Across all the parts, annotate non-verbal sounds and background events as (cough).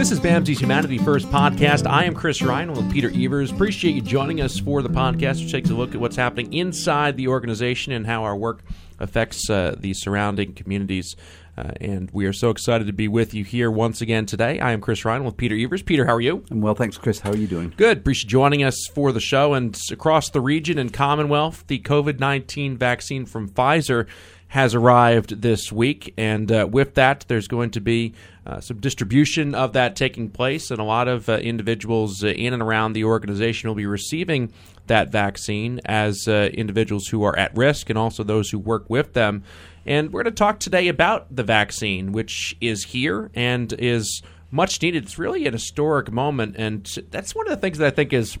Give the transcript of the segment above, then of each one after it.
This is BAMSI's Humanity First podcast. I am Chris Ryan with Peter Evers. Appreciate you joining us for the podcast, which takes a look at what's happening inside the organization and how our work affects uh, the surrounding communities. Uh, and we are so excited to be with you here once again today. I am Chris Ryan with Peter Evers. Peter, how are you? I'm well, thanks, Chris. How are you doing? Good. Appreciate you joining us for the show. And across the region and Commonwealth, the COVID 19 vaccine from Pfizer has arrived this week. And uh, with that, there's going to be uh, some distribution of that taking place, and a lot of uh, individuals uh, in and around the organization will be receiving that vaccine as uh, individuals who are at risk and also those who work with them. And we're going to talk today about the vaccine, which is here and is much needed. It's really an historic moment, and that's one of the things that I think is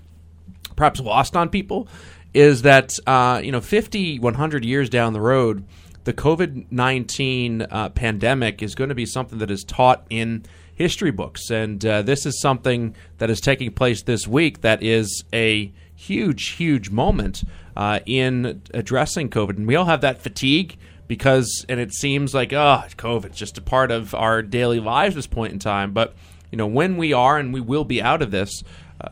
perhaps lost on people is that uh, you know 50 100 years down the road the COVID 19 uh, pandemic is going to be something that is taught in history books. And uh, this is something that is taking place this week that is a huge, huge moment uh, in addressing COVID. And we all have that fatigue because, and it seems like, oh, COVID's just a part of our daily lives at this point in time. But, you know, when we are and we will be out of this,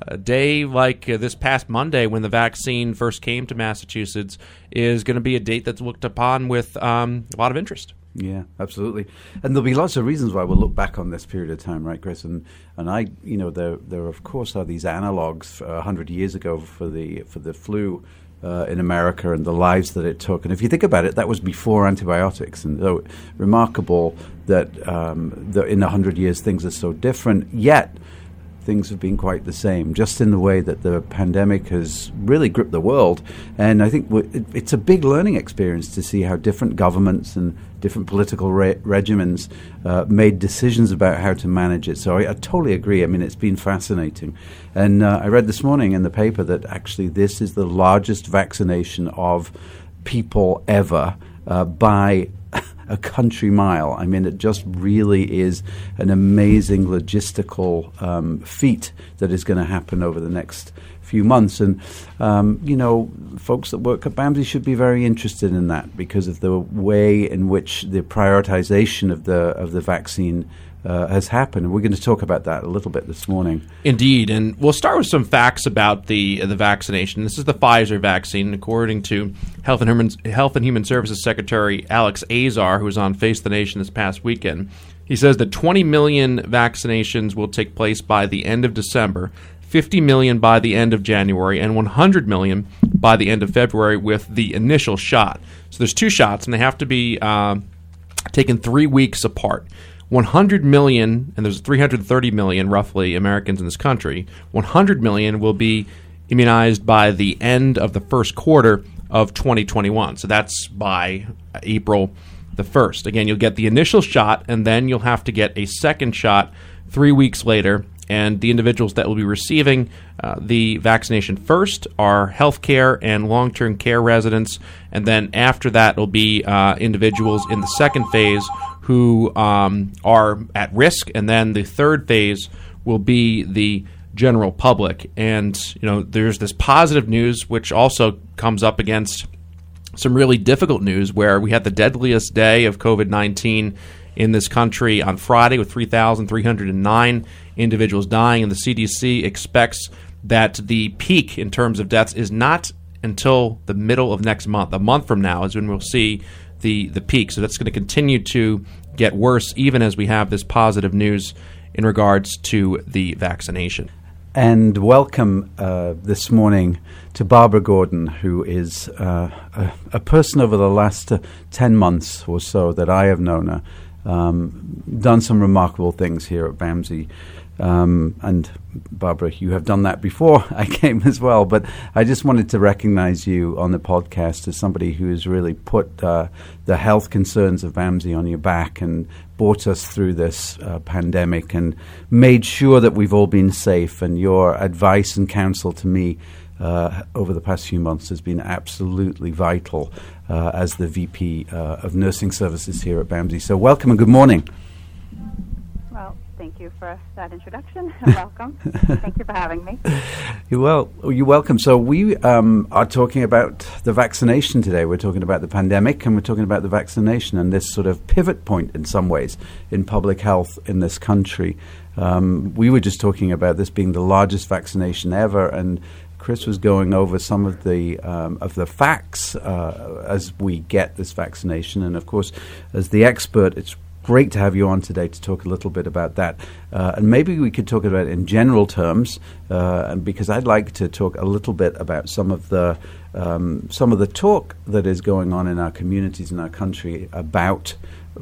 a day like uh, this past Monday, when the vaccine first came to Massachusetts, is going to be a date that's looked upon with um, a lot of interest. Yeah, absolutely. And there'll be lots of reasons why we'll look back on this period of time, right, Chris? And and I, you know, there there of course are these analogs a hundred years ago for the for the flu. Uh, in America and the lives that it took, and if you think about it, that was before antibiotics, and so remarkable that, um, that in a hundred years things are so different. Yet, things have been quite the same, just in the way that the pandemic has really gripped the world. And I think it's a big learning experience to see how different governments and different political re- regimens uh, made decisions about how to manage it. So I, I, totally agree. I mean, it's been fascinating. And uh, I read this morning in the paper that actually this is the largest vaccination of people ever uh, by a country mile. I mean, it just really is an amazing logistical um, feat that is going to happen over the next few months. And, um, you know, folks that work at BAMSI should be very interested in that because of the way in which the prioritization of the, of the vaccine uh, has happened. We're going to talk about that a little bit this morning. Indeed, and we'll start with some facts about the the vaccination. This is the Pfizer vaccine, according to Health and Human Health and Human Services Secretary Alex Azar, who was on Face the Nation this past weekend. He says that 20 million vaccinations will take place by the end of December. 50 million by the end of January and 100 million by the end of February with the initial shot. So there's two shots, and they have to be uh, taken three weeks apart. 100 million, and there's 330 million roughly Americans in this country, 100 million will be immunized by the end of the first quarter of 2021. So that's by April the 1st. Again, you'll get the initial shot, and then you'll have to get a second shot three weeks later. And the individuals that will be receiving uh, the vaccination first are healthcare and long term care residents. And then after that, will be uh, individuals in the second phase who um, are at risk, and then the third phase will be the general public. And you know, there's this positive news which also comes up against some really difficult news where we had the deadliest day of COVID nineteen in this country on Friday with 3,309 individuals dying, and the CDC expects that the peak in terms of deaths is not until the middle of next month. A month from now is when we'll see the the peak. So that's going to continue to get worse, even as we have this positive news in regards to the vaccination. And welcome uh, this morning to Barbara Gordon, who is uh, a, a, person over the last uh, 10 months or so that I have known her, um, done some remarkable things here at BAMSI. Um, and Barbara, you have done that before (laughs) I came as well. But I just wanted to recognize you on the podcast as somebody who has really put uh, the health concerns of BAMSI on your back and brought us through this uh, pandemic and made sure that we've all been safe. And your advice and counsel to me uh, over the past few months has been absolutely vital uh, as the VP uh, of Nursing Services here at BAMSI. So, welcome and good morning. Thank you for that introduction. Welcome. (laughs) Thank you for having me. You're, well, you're welcome. So, we um, are talking about the vaccination today. We're talking about the pandemic and we're talking about the vaccination and this sort of pivot point in some ways in public health in this country. Um, we were just talking about this being the largest vaccination ever, and Chris was going over some of the um, of the facts uh, as we get this vaccination, and of course, as the expert, it's great to have you on today to talk a little bit about that. Uh, and maybe we could talk about it in general terms, uh, because I'd like to talk a little bit about some of the um, some of the talk that is going on in our communities in our country about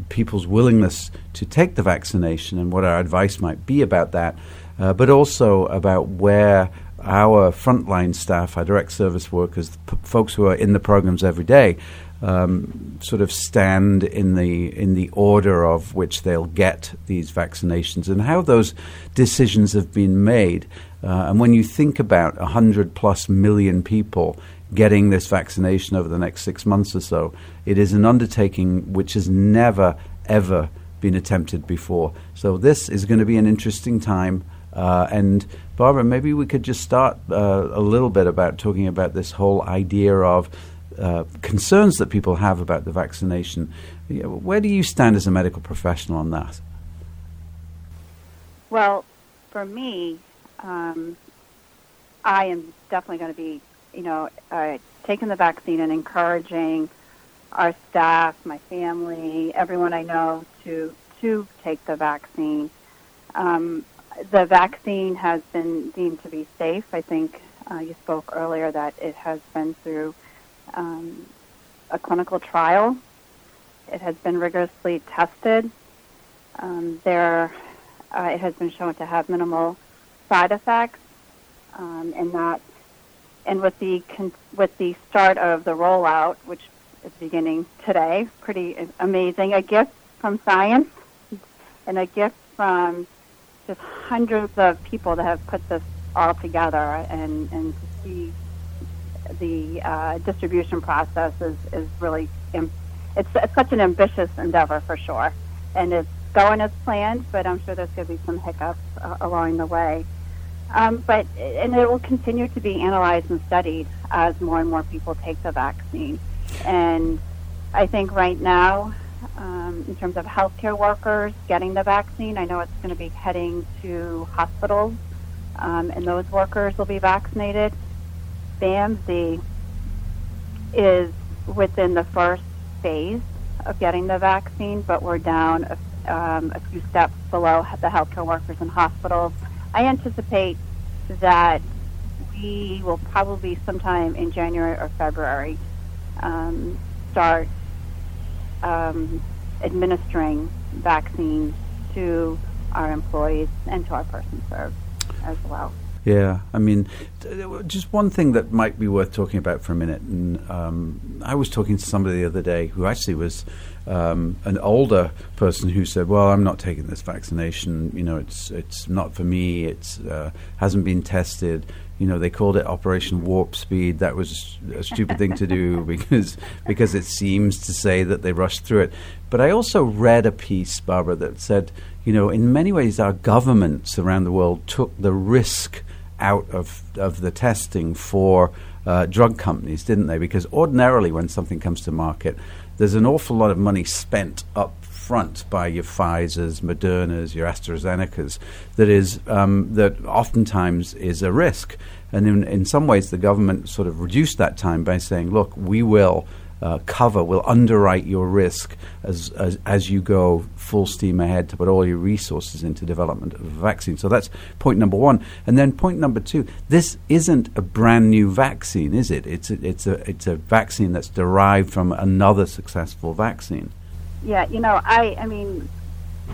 people's willingness to take the vaccination and what our advice might be about that, uh, but also about where our frontline staff, our direct service workers, p- folks who are in the programs every day, um, sort of stand in the in the order of which they'll get these vaccinations and how those decisions have been made. Uh, and when you think about hundred plus million people getting this vaccination over the next six months or so, it is an undertaking which has never ever been attempted before. So this is going to be an interesting time. Uh, and Barbara, maybe we could just start uh, a little bit about talking about this whole idea of uh, concerns that people have about the vaccination. Where do you stand as a medical professional on that? Well, for me, um, I am definitely going to be, you know, uh, taking the vaccine and encouraging our staff, my family, everyone I know to to take the vaccine. Um, the vaccine has been deemed to be safe. I think uh, you spoke earlier that it has been through um, a clinical trial. It has been rigorously tested. Um, there, uh, it has been shown to have minimal side effects, um, and that, and with the con- with the start of the rollout, which is beginning today, pretty amazing. A gift from science, and a gift from just hundreds of people that have put this all together, and and to see the uh, distribution process is, is really it's, it's such an ambitious endeavor for sure, and it's going as planned. But I'm sure there's going to be some hiccups uh, along the way. Um, but and it will continue to be analyzed and studied as more and more people take the vaccine. And I think right now, um, in terms of healthcare workers getting the vaccine, I know it's going to be heading to hospitals, um, and those workers will be vaccinated. BAMSI is within the first phase of getting the vaccine, but we're down a, um, a few steps below the healthcare workers in hospitals. I anticipate that we will probably sometime in January or February um, start um, administering vaccines to our employees and to our person served as well. Yeah, I mean, just one thing that might be worth talking about for a minute. And um, I was talking to somebody the other day who actually was um, an older person who said, "Well, I'm not taking this vaccination. You know, it's it's not for me. It's uh, hasn't been tested." You know, they called it Operation Warp Speed. That was a stupid thing to do (laughs) because because it seems to say that they rushed through it. But I also read a piece, Barbara, that said, you know, in many ways, our governments around the world took the risk out of, of the testing for uh, drug companies, didn't they? Because ordinarily, when something comes to market, there's an awful lot of money spent up front by your Pfizer's, Moderna's, your AstraZeneca's that is um, that oftentimes is a risk. And in, in some ways, the government sort of reduced that time by saying, "Look, we will." Uh, cover, will underwrite your risk as, as, as you go full steam ahead to put all your resources into development of a vaccine. So that's point number one. And then point number two: this isn't a brand new vaccine, is it? It's a, it's a it's a vaccine that's derived from another successful vaccine. Yeah, you know, I I mean,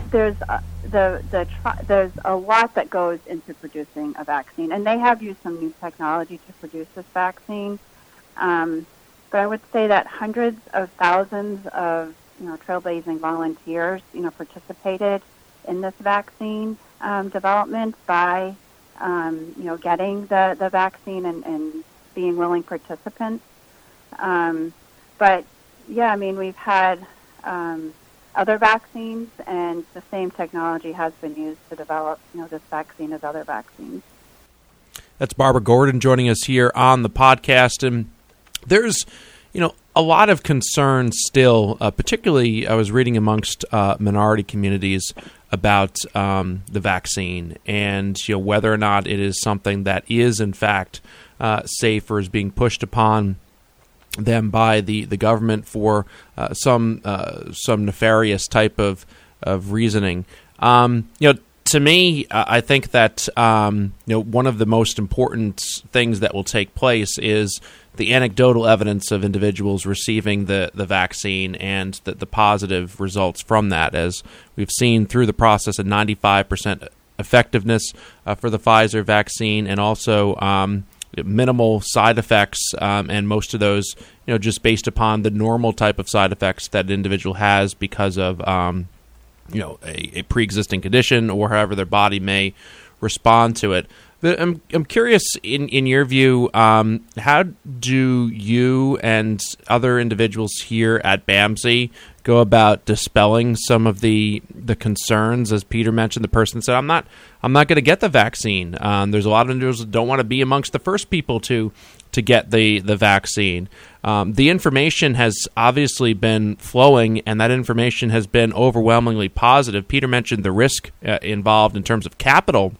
there's a, the the tri- there's a lot that goes into producing a vaccine, and they have used some new technology to produce this vaccine. Um, but I would say that hundreds of thousands of you know trailblazing volunteers you know participated in this vaccine um, development by um, you know getting the, the vaccine and, and being willing participants. Um, but yeah, I mean we've had um, other vaccines, and the same technology has been used to develop, you know, this vaccine as other vaccines. That's Barbara Gordon joining us here on the podcast, and there's, you know, a lot of concern still, uh, particularly I was reading amongst uh, minority communities about um, the vaccine and you know whether or not it is something that is in fact uh, safe or is being pushed upon them by the, the government for uh, some uh, some nefarious type of of reasoning. Um, you know, to me, I think that um, you know one of the most important things that will take place is the anecdotal evidence of individuals receiving the, the vaccine and the, the positive results from that, as we've seen through the process of 95% effectiveness uh, for the Pfizer vaccine, and also um, minimal side effects, um, and most of those, you know, just based upon the normal type of side effects that an individual has because of, um, you know, a, a, pre-existing condition or however their body may respond to it. I'm I'm curious, in in your view, um, how do you and other individuals here at BAMSI go about dispelling some of the the concerns? As Peter mentioned, the person said, "I'm not I'm not going to get the vaccine." Um, there's a lot of individuals that don't want to be amongst the first people to to get the the vaccine. Um, the information has obviously been flowing, and that information has been overwhelmingly positive. Peter mentioned the risk uh, involved in terms of capital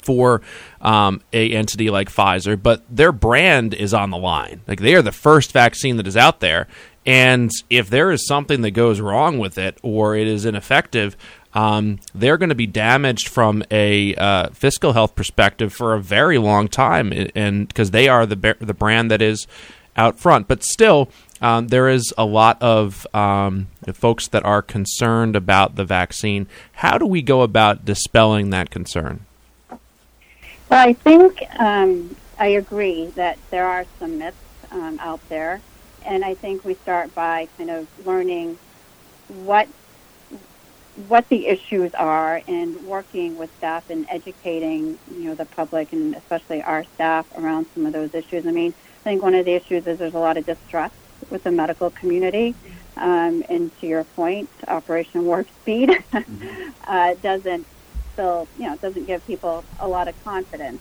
for um, a entity like Pfizer, but their brand is on the line. Like they are the first vaccine that is out there, and if there is something that goes wrong with it or it is ineffective, um, they're going to be damaged from a uh, fiscal health perspective for a very long time, and because they are the the brand that is out front. But still, um, there is a lot of um, folks that are concerned about the vaccine. How do we go about dispelling that concern? Well, I think um, I agree that there are some myths um, out there, and I think we start by kind of learning what what the issues are and working with staff and educating you know the public and especially our staff around some of those issues. I mean, I think one of the issues is there's a lot of distrust with the medical community. Um, and to your point, Operation Warp Speed (laughs) mm-hmm. uh, doesn't still, you know, it doesn't give people a lot of confidence.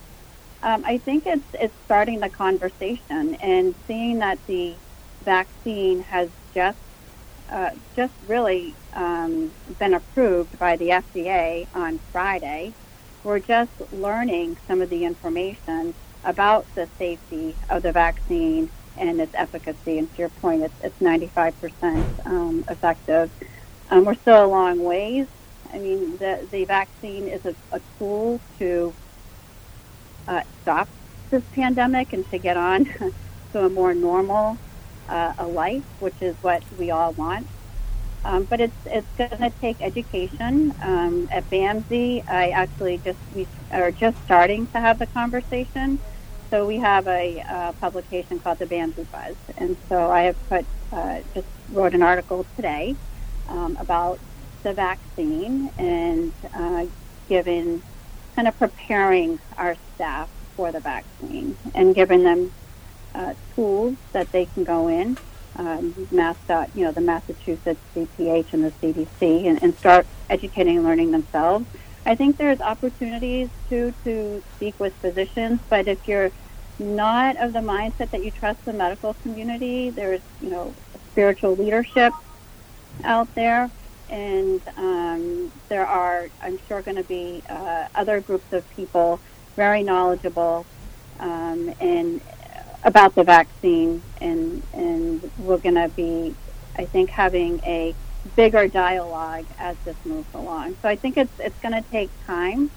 Um, I think it's it's starting the conversation and seeing that the vaccine has just uh, just really um, been approved by the FDA on Friday. We're just learning some of the information about the safety of the vaccine and its efficacy. And to your point, it's, it's 95% um, effective. Um, we're still a long ways I mean, the, the vaccine is a, a tool to uh, stop this pandemic and to get on (laughs) to a more normal uh, a life, which is what we all want. Um, but it's it's going to take education. Um, at BAMSI, I actually just we are just starting to have the conversation. So we have a publication called the BAMSI Buzz, and so I have put uh, just wrote an article today um, about the vaccine and uh, giving, kind of preparing our staff for the vaccine and giving them uh, tools that they can go in, um, Mass. you know, the Massachusetts DPH and the CDC, and, and start educating and learning themselves. I think there's opportunities to to speak with physicians, but if you're not of the mindset that you trust the medical community, there's you know spiritual leadership out there and um, there are, I'm sure, going to be uh, other groups of people very knowledgeable um, and about the vaccine, and and we're going to be, I think, having a bigger dialogue as this moves along. So I think it's it's going to take time,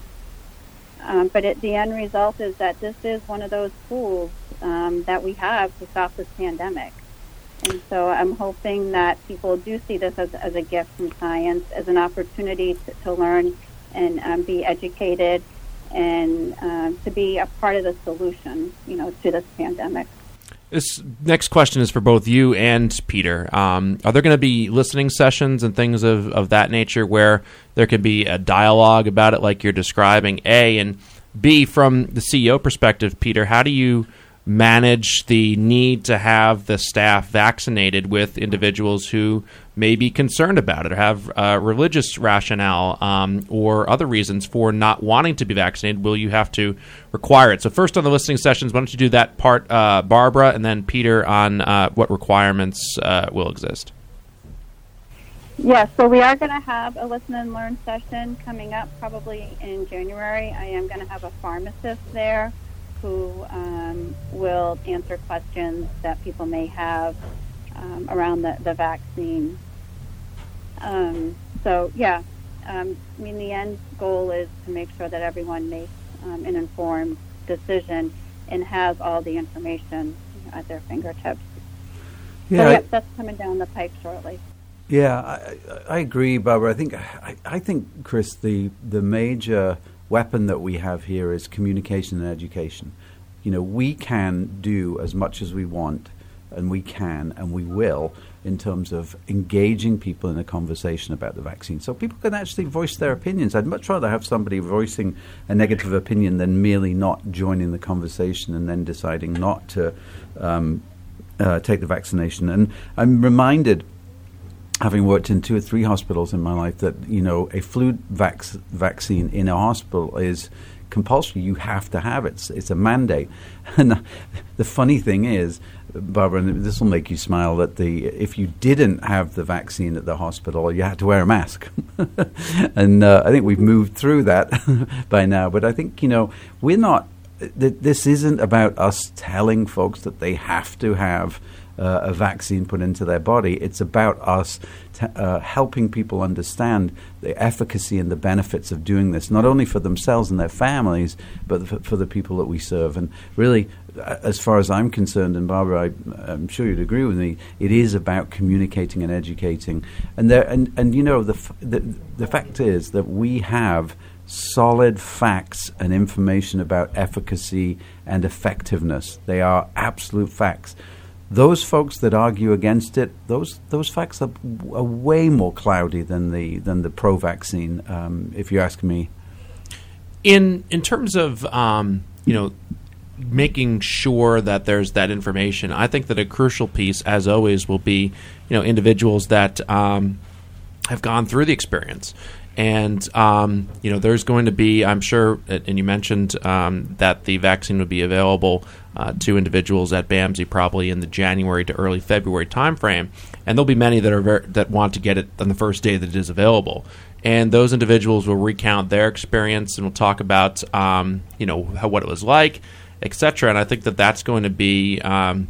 um, but it, the end result is that this is one of those tools um, that we have to stop this pandemic. And so I'm hoping that people do see this as, as a gift from science, as an opportunity to, to learn and um, be educated and um, to be a part of the solution, you know, to this pandemic. This next question is for both you and Peter. Um, are there going to be listening sessions and things of, of that nature where there can be a dialogue about it, like you're describing? A and B, from the CEO perspective, Peter, how do you manage the need to have the staff vaccinated with individuals who may be concerned about it or have uh, religious rationale um, or other reasons for not wanting to be vaccinated? Will you have to require it? So, first on the listening sessions, why don't you do that part, uh, Barbara, and then Peter on uh, what requirements uh, will exist? Yes, so we are going to have a listen and learn session coming up probably in January. I am going to have a pharmacist there who um, will answer questions that people may have um, around the, the vaccine. Um, so, yeah, um, I mean, the end goal is to make sure that everyone makes um, an informed decision and has all the information at their fingertips. Yeah, so, I- that's coming down the pipe shortly. Yeah, I, I agree, Barbara. I think I, I think Chris, the the major weapon that we have here is communication and education. You know, we can do as much as we want, and we can and we will in terms of engaging people in a conversation about the vaccine, so people can actually voice their opinions. I'd much rather have somebody voicing a negative opinion than merely not joining the conversation and then deciding not to um, uh, take the vaccination. And I'm reminded having worked in two or three hospitals in my life, that you know a flu vac- vaccine in a hospital is compulsory. You have to have it. It's, it's a mandate. (laughs) And the funny thing is, Barbara, and this will make you smile, that the if you didn't have the vaccine at the hospital, you had to wear a mask. (laughs) and uh, I think we've moved through that (laughs) by now. But I think you know we're not. Th- this isn't about us telling folks that they have to have uh, a vaccine put into their body. It's about us t- uh, helping people understand the efficacy and the benefits of doing this, not only for themselves and their families, but for, for the people that we serve. And really, uh, as far as I'm concerned, and Barbara, I, I'm sure you'd agree with me, it is about communicating and educating. And there, and, and you know, the, f- the the fact is that we have solid facts and information about efficacy and effectiveness. They are absolute facts. Those folks that argue against it, those those facts are, are way more cloudy than the than the pro-vaccine. Um, if you ask me, in in terms of um, you know making sure that there's that information, I think that a crucial piece, as always, will be you know individuals that um, have gone through the experience. And um, you know, there's going to be, I'm sure, and you mentioned um, that the vaccine would be available uh, to individuals at BAMSI probably in the January to early February timeframe, and there'll be many that are ver- that want to get it on the first day that it is available. And those individuals will recount their experience and will talk about, um, you know, how, what it was like, etc. And I think that that's going to be um,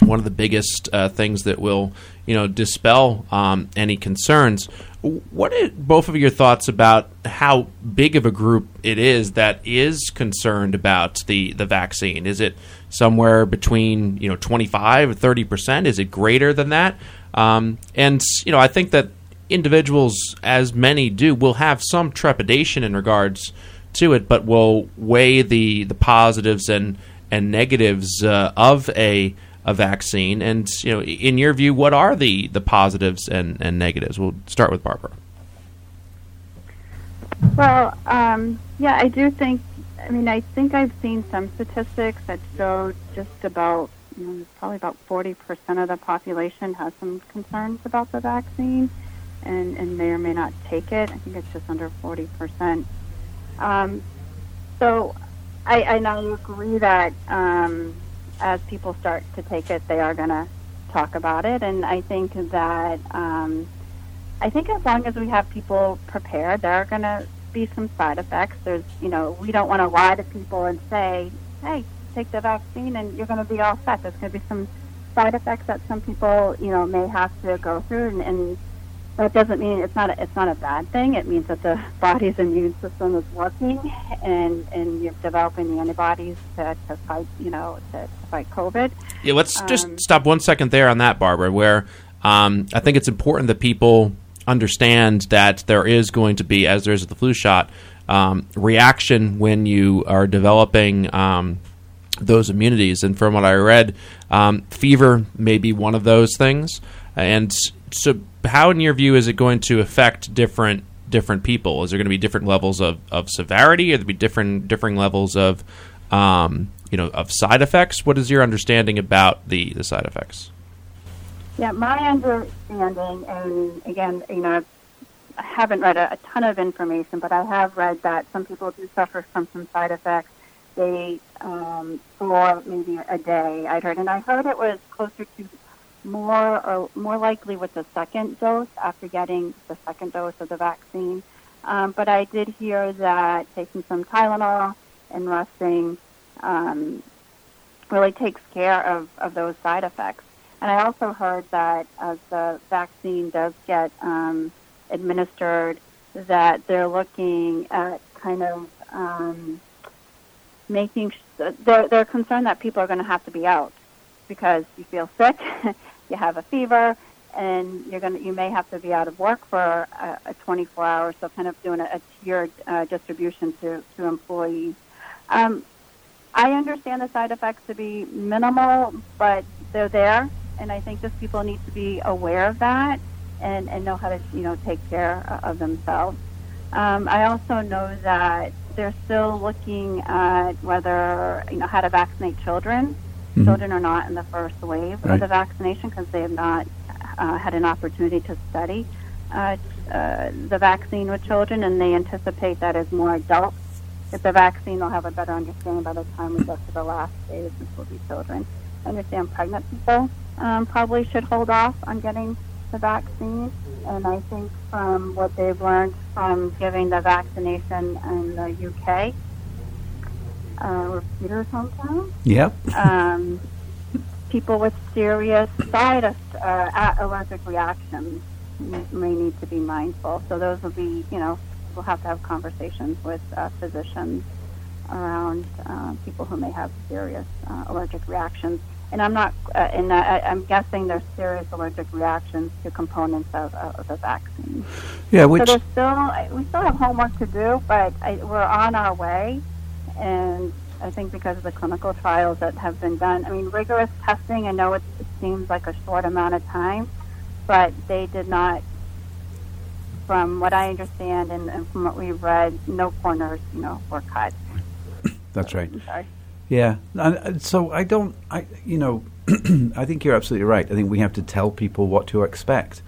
one of the biggest uh, things that will, you know, dispel um, any concerns. What are both of your thoughts about how big of a group it is that is concerned about the, the vaccine? Is it somewhere between you know 25 or 30 percent? Is it greater than that? Um, and you know, I think that individuals, as many do, will have some trepidation in regards to it, but will weigh the the positives and and negatives uh, of a a vaccine. And you know, in your view, what are the the positives and, and negatives? We'll start with Barbara. Well, um, yeah, I do think. I mean, I think I've seen some statistics that show just about, you know, probably about forty percent of the population has some concerns about the vaccine, and and may or may not take it. I think it's just under forty percent. Um, so, I, and I agree that um, as people start to take it, they are going to talk about it, and I think that. Um, I think as long as we have people prepared, there are going to be some side effects. There's, you know, we don't want to lie to people and say, hey, take the vaccine and you're going to be all set. There's going to be some side effects that some people, you know, may have to go through, and, and that doesn't mean it's not a, it's not a bad thing. It means that the (laughs) body's immune system is working, and and you're developing the antibodies to, to fight, you know, to, to fight COVID. Yeah, let's just Um, stop one second there on that, Barbara. Where um, I think it's important that people understand that there is going to be, as there is with the flu shot, um, reaction when you are developing um, those immunities. And from what I read, um, fever may be one of those things. And so, how, in your view, is it going to affect different different people? Is there going to be different levels of, of severity? Are there be different differing levels of um, you know of side effects. What is your understanding about the the side effects? Yeah, my understanding, and again, you know, I haven't read a, a ton of information, but I have read that some people do suffer from some side effects. They um, for maybe a day. I'd heard, and I heard it was closer to more or more likely with the second dose after getting the second dose of the vaccine. Um, but I did hear that taking some Tylenol and resting um, really takes care of, of those side effects. And I also heard that as the vaccine does get um, administered, that they're looking at kind of um, making. Sh- they're they're concerned that people are going to have to be out because you feel sick, (laughs) you have a fever, and you're going to you may have to be out of work for a, a 24 hours. So kind of doing a, a tiered uh, distribution to to employees. Um, I understand the side effects to be minimal, but they're there, and I think just people need to be aware of that and, and know how to you know take care of themselves. Um, I also know that they're still looking at whether you know how to vaccinate children. Mm-hmm. Children are not in the first wave right. of the vaccination because they have not uh, had an opportunity to study uh, uh, the vaccine with children, and they anticipate that as more adults get the vaccine, they'll have a better understanding by the time we get to the last phase, which will be children. I understand pregnant people um, probably should hold off on getting the vaccine, and I think from what they've learned from giving the vaccination in the UK, uh, Peter's hometown. Yep. Um, people with serious side uh, allergic reactions may need to be mindful. So those will be, you know, we'll have to have conversations with uh, physicians around uh, people who may have serious uh, allergic reactions. And I'm not, uh, and I, I'm guessing there's serious allergic reactions to components of, of the vaccine. Yeah, which so there's still we still have homework to do, but I, we're on our way. And I think because of the clinical trials that have been done, I mean, rigorous testing. I know it, seems like a short amount of time, but they did not from what I understand and, and from what we've read, no corners, you know, were cut. (clears throat) That's right. sorry. Yeah. So I don't, I, you know, (clears throat) I think you're absolutely right. I think we have to tell people what to expect.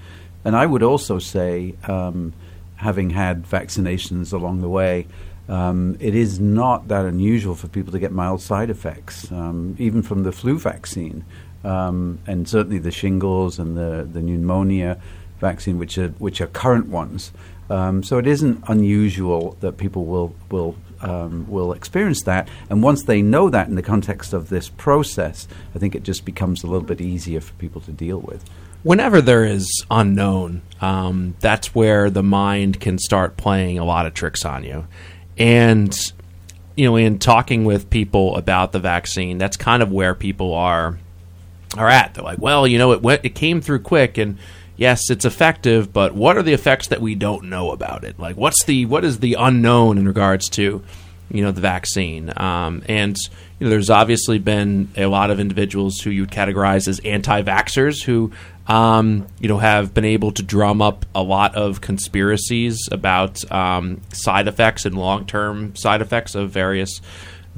And I would also say, um, having had vaccinations along the way, um, it is not that unusual for people to get mild side effects, um, even from the flu vaccine, um, and certainly the shingles and the, the pneumonia vaccine, which are which are current ones. Um, so it isn't unusual that people will will um, will experience that, and once they know that in the context of this process, I think it just becomes a little bit easier for people to deal with. Whenever there is unknown, um, that's where the mind can start playing a lot of tricks on you, and you know, in talking with people about the vaccine, that's kind of where people are are at. They're like, well, you know, it went, it came through quick, and yes, it's effective, but what are the effects that we don't know about it? Like, what's the what is the unknown in regards to you know the vaccine? Um, and you know, there's obviously been a lot of individuals who you would categorize as anti-vaxxers who um, you know have been able to drum up a lot of conspiracies about um, side effects and long-term side effects of various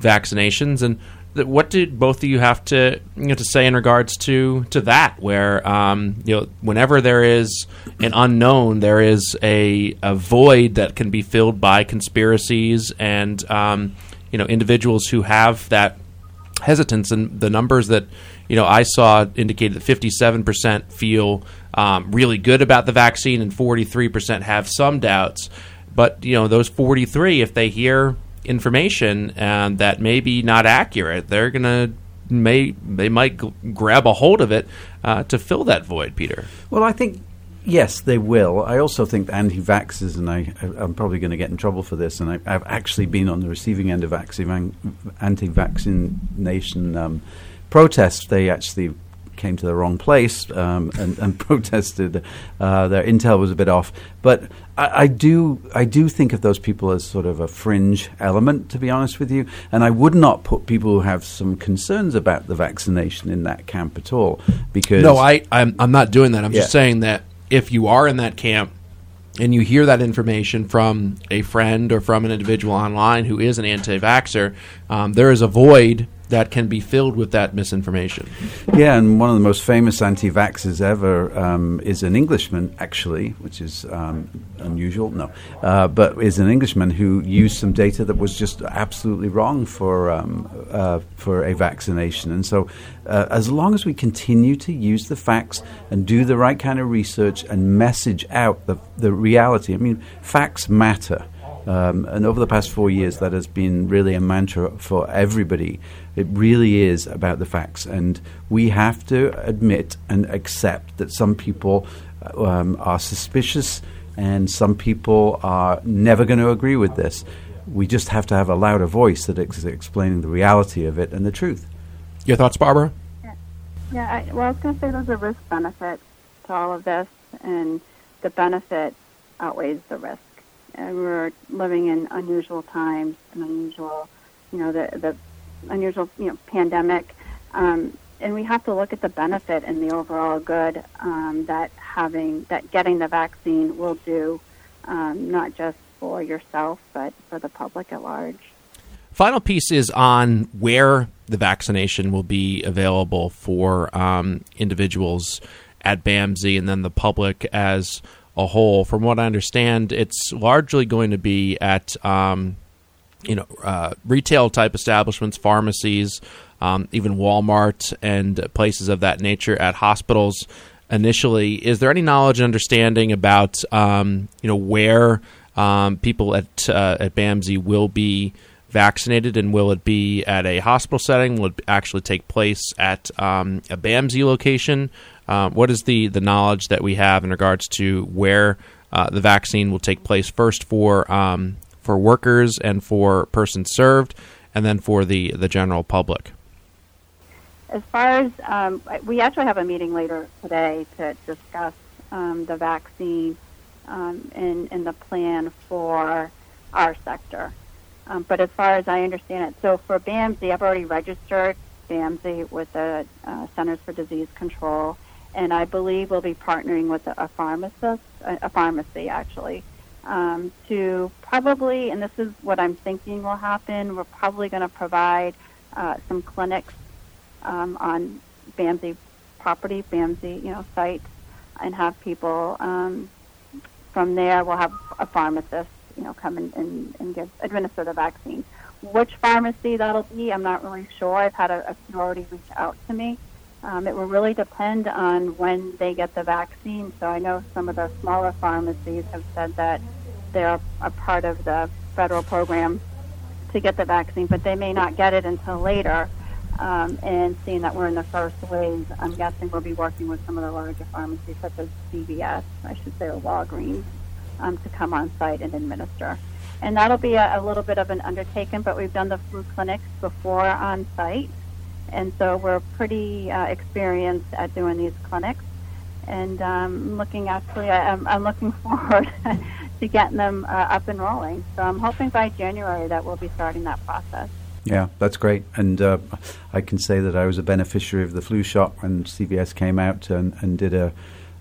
vaccinations and what did both of you have to you know, to say in regards to to that? Where um, you know, whenever there is an unknown, there is a, a void that can be filled by conspiracies and um, you know individuals who have that hesitance. And the numbers that you know I saw indicated that fifty seven percent feel um, really good about the vaccine, and forty three percent have some doubts. But you know, those forty three, if they hear information and that may be not accurate, they're gonna may they might g- grab a hold of it uh, to fill that void, Peter. Well, I think yes, they will. I also think anti-vaxxers, and I, I'm probably going to get in trouble for this, and I, have actually been on the receiving end of anti-vaccination um, protests. They actually came to the wrong place um, and, and, (laughs) protested. Uh, their intel was a bit off, but I, I, do I do think of those people as sort of a fringe element, to be honest with you. And I would not put people who have some concerns about the vaccination in that camp at all. Because no, I I'm, I'm not doing that. I'm yeah. just saying that if you are in that camp and you hear that information from a friend or from an individual online who is an anti-vaxxer, um, there is a void that can be filled with that misinformation. Yeah, and one of the most famous anti vaxxers ever um, is an Englishman, actually, which is um, unusual, no, uh, but is an Englishman who used some data that was just absolutely wrong for, um, uh, for a vaccination. And so, uh, as long as we continue to use the facts and do the right kind of research and message out the, the reality, I mean, facts matter. Um, and over the past four years, that has been really a mantra for everybody. It really is about the facts. And we have to admit and accept that some people um, are suspicious and some people are never going to agree with this. We just have to have a louder voice that is explaining the reality of it and the truth. Your thoughts, Barbara? Yeah, yeah I, well, I was going to say there's a risk benefit to all of this, and the benefit outweighs the risk and we're living in unusual times, and unusual, you know, the the unusual, you know, pandemic, um, and we have to look at the benefit and the overall good um, that having that getting the vaccine will do, um, not just for yourself but for the public at large. Final piece is on where the vaccination will be available for um, individuals at BAMSI and then the public as a whole. From what I understand, it's largely going to be at um, you know uh, retail type establishments, pharmacies, um, even Walmart and places of that nature at hospitals. Initially, is there any knowledge and understanding about um, you know where um, people at uh, at BAMSI will be vaccinated, and will it be at a hospital setting? Will it actually take place at um, a BAMSI location? Um, what is the, the knowledge that we have in regards to where uh, the vaccine will take place first for um, for workers and for persons served, and then for the, the general public? As far as um, we actually have a meeting later today to discuss um, the vaccine um, and, and the plan for our sector. Um, but as far as I understand it, so for BAMSI, I've already registered BAMSI with the uh, Centers for Disease Control and I believe we'll be partnering with a, pharmacist, a, pharmacy actually, um, to probably, and this is what I'm thinking will happen. We're probably going to provide uh, some clinics um, on BAMSI property, BAMSI, you know, sites, and have people um, from there. We'll have a pharmacist, you know, come and, and, and give administer the vaccine. Which pharmacy that'll be, I'm not really sure. I've had a, a few already reach out to me. Um, it will really depend on when they get the vaccine. So I know some of the smaller pharmacies have said that they're a part of the federal program to get the vaccine, but they may not get it until later. Um, and seeing that we're in the first wave, I'm guessing we'll be working with some of the larger pharmacies, such as CVS, I should say, or Walgreens, um, to come on site and administer. And that'll be a, a little bit of an undertaking, but we've done the flu clinics before on site and so we're pretty uh, experienced at doing these clinics. And um, looking actually, I'm, I'm looking (laughs) forward to getting them uh, up and rolling. So I'm hoping by January that we'll be starting that process. Yeah, that's great. And uh, I can say that I was a beneficiary of the flu shot when CVS came out and, and did a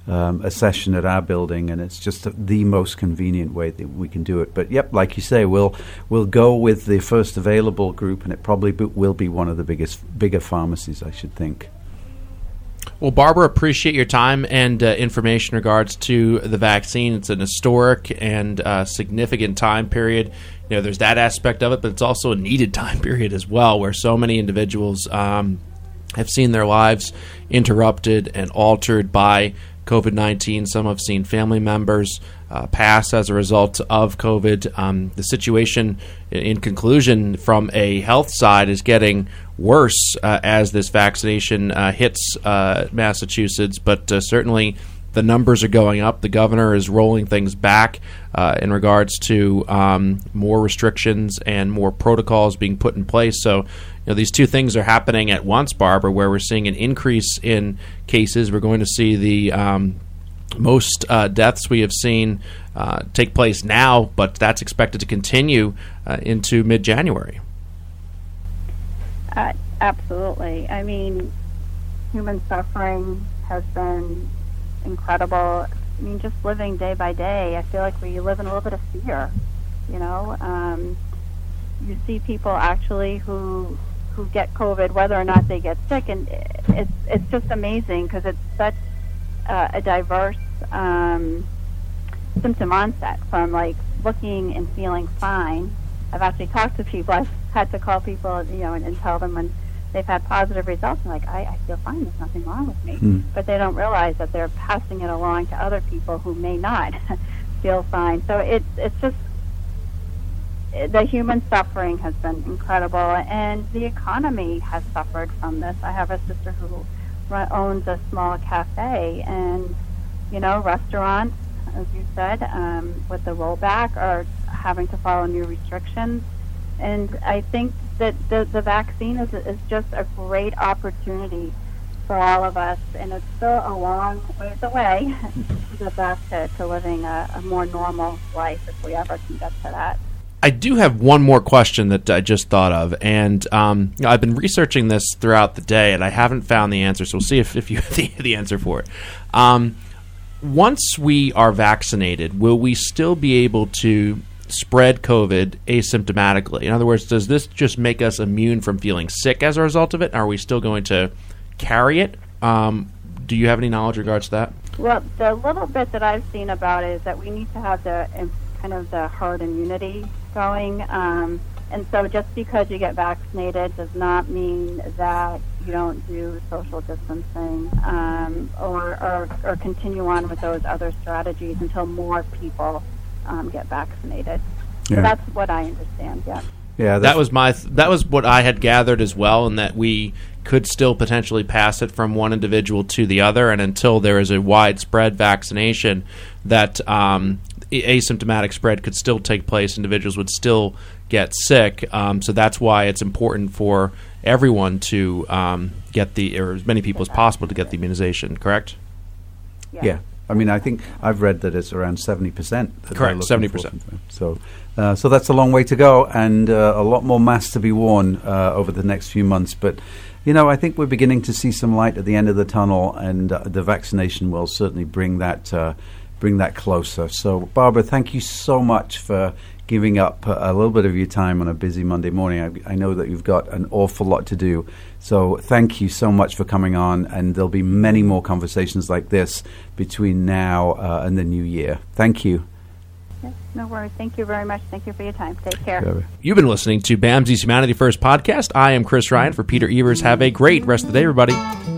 um, a session at our building, and it's just the most convenient way that we can do it. But yep, like you say, we'll we'll go with the first available group, and it probably will be one of the biggest bigger pharmacies, I should think. Well, Barbara, appreciate your time and uh, information in regards to the vaccine. It's an historic and uh, significant time period. You know, there's that aspect of it, but it's also a needed (laughs) time period as well, where so many individuals um, have seen their lives interrupted and altered by COVID 19. Some have seen family members uh, pass as a result of COVID. Um, the situation, in conclusion, from a health side, is getting worse uh, as this vaccination uh, hits uh, Massachusetts, but uh, certainly the numbers are going up. The governor is rolling things back uh, in regards to um, more restrictions and more protocols being put in place. So, you know, these two things are happening at once, Barbara, where we're seeing an increase in cases. We're going to see the um, most uh, deaths we have seen uh, take place now, but that's expected to continue uh, into mid January. Uh, absolutely. I mean, human suffering has been incredible. I mean, just living day by day, I feel like we live in a little bit of fear. You know, um, you see people actually who who get COVID, whether or not they get sick, and it's it's just amazing because it's such uh, a diverse um, symptom onset from like looking and feeling fine. I've actually talked to people. I've had to call people, you know, and, and tell them when they've had positive results. And like, I, I feel fine. There's nothing wrong with me. Mm. But they don't realize that they're passing it along to other people who may not (laughs) feel fine. So it's it's just the human suffering has been incredible, and the economy has suffered from this. I have a sister who run, owns a small cafe, and you know, restaurants, as you said, um, with the rollback, are having to follow new restrictions. And I think that the, the vaccine is, is just a great opportunity for all of us, and it's still a long ways away (laughs) to get back to, to living a, a more normal life if we ever can get to that. I do have one more question that I just thought of, and um, I've been researching this throughout the day, and I haven't found the answer. So we'll see if, if you (laughs) have the, the answer for it. Um, once we are vaccinated, will we still be able to spread COVID asymptomatically? In other words, does this just make us immune from feeling sick as a result of it? Are we still going to carry it? Um, do you have any knowledge regards to that? Well, the little bit that I've seen about it is that we need to have the kind of the herd immunity going. Um, and so just because you get vaccinated does not mean that you don't do social distancing um, or, or, or, continue on with those other strategies until more people um, get vaccinated. Yeah. So that's what I understand, yeah. Yeah, that was my th- that was what I had gathered as well, and that we could still potentially pass it from one individual to the other, and until there is a widespread vaccination, that um, asymptomatic spread could still take place. Individuals would still get sick. Um, so that's why it's important for everyone to um, get the, or as many people as possible to get the immunization. Correct? Yeah. yeah. I mean, I think I've read that it's around seventy percent. Correct, seventy percent. So, uh, so that's a long way to go, and uh, a lot more masks to be worn uh, over the next few months. But, you know, I think we're beginning to see some light at the end of the tunnel, and uh, the vaccination will certainly bring that uh, bring that closer. So, Barbara, thank you so much for giving up a little bit of your time on a busy Monday morning. I, I, know that you've got an awful lot to do. So, thank you so much for coming on, and there'll be many more conversations like this between now uh, and the new year. Thank you. No worries. Thank you very much. Thank you for your time. Take care. You've been listening to BAMSI's Humanity First podcast. I am Chris Ryan for Peter Evers. Have a great rest of the day, everybody.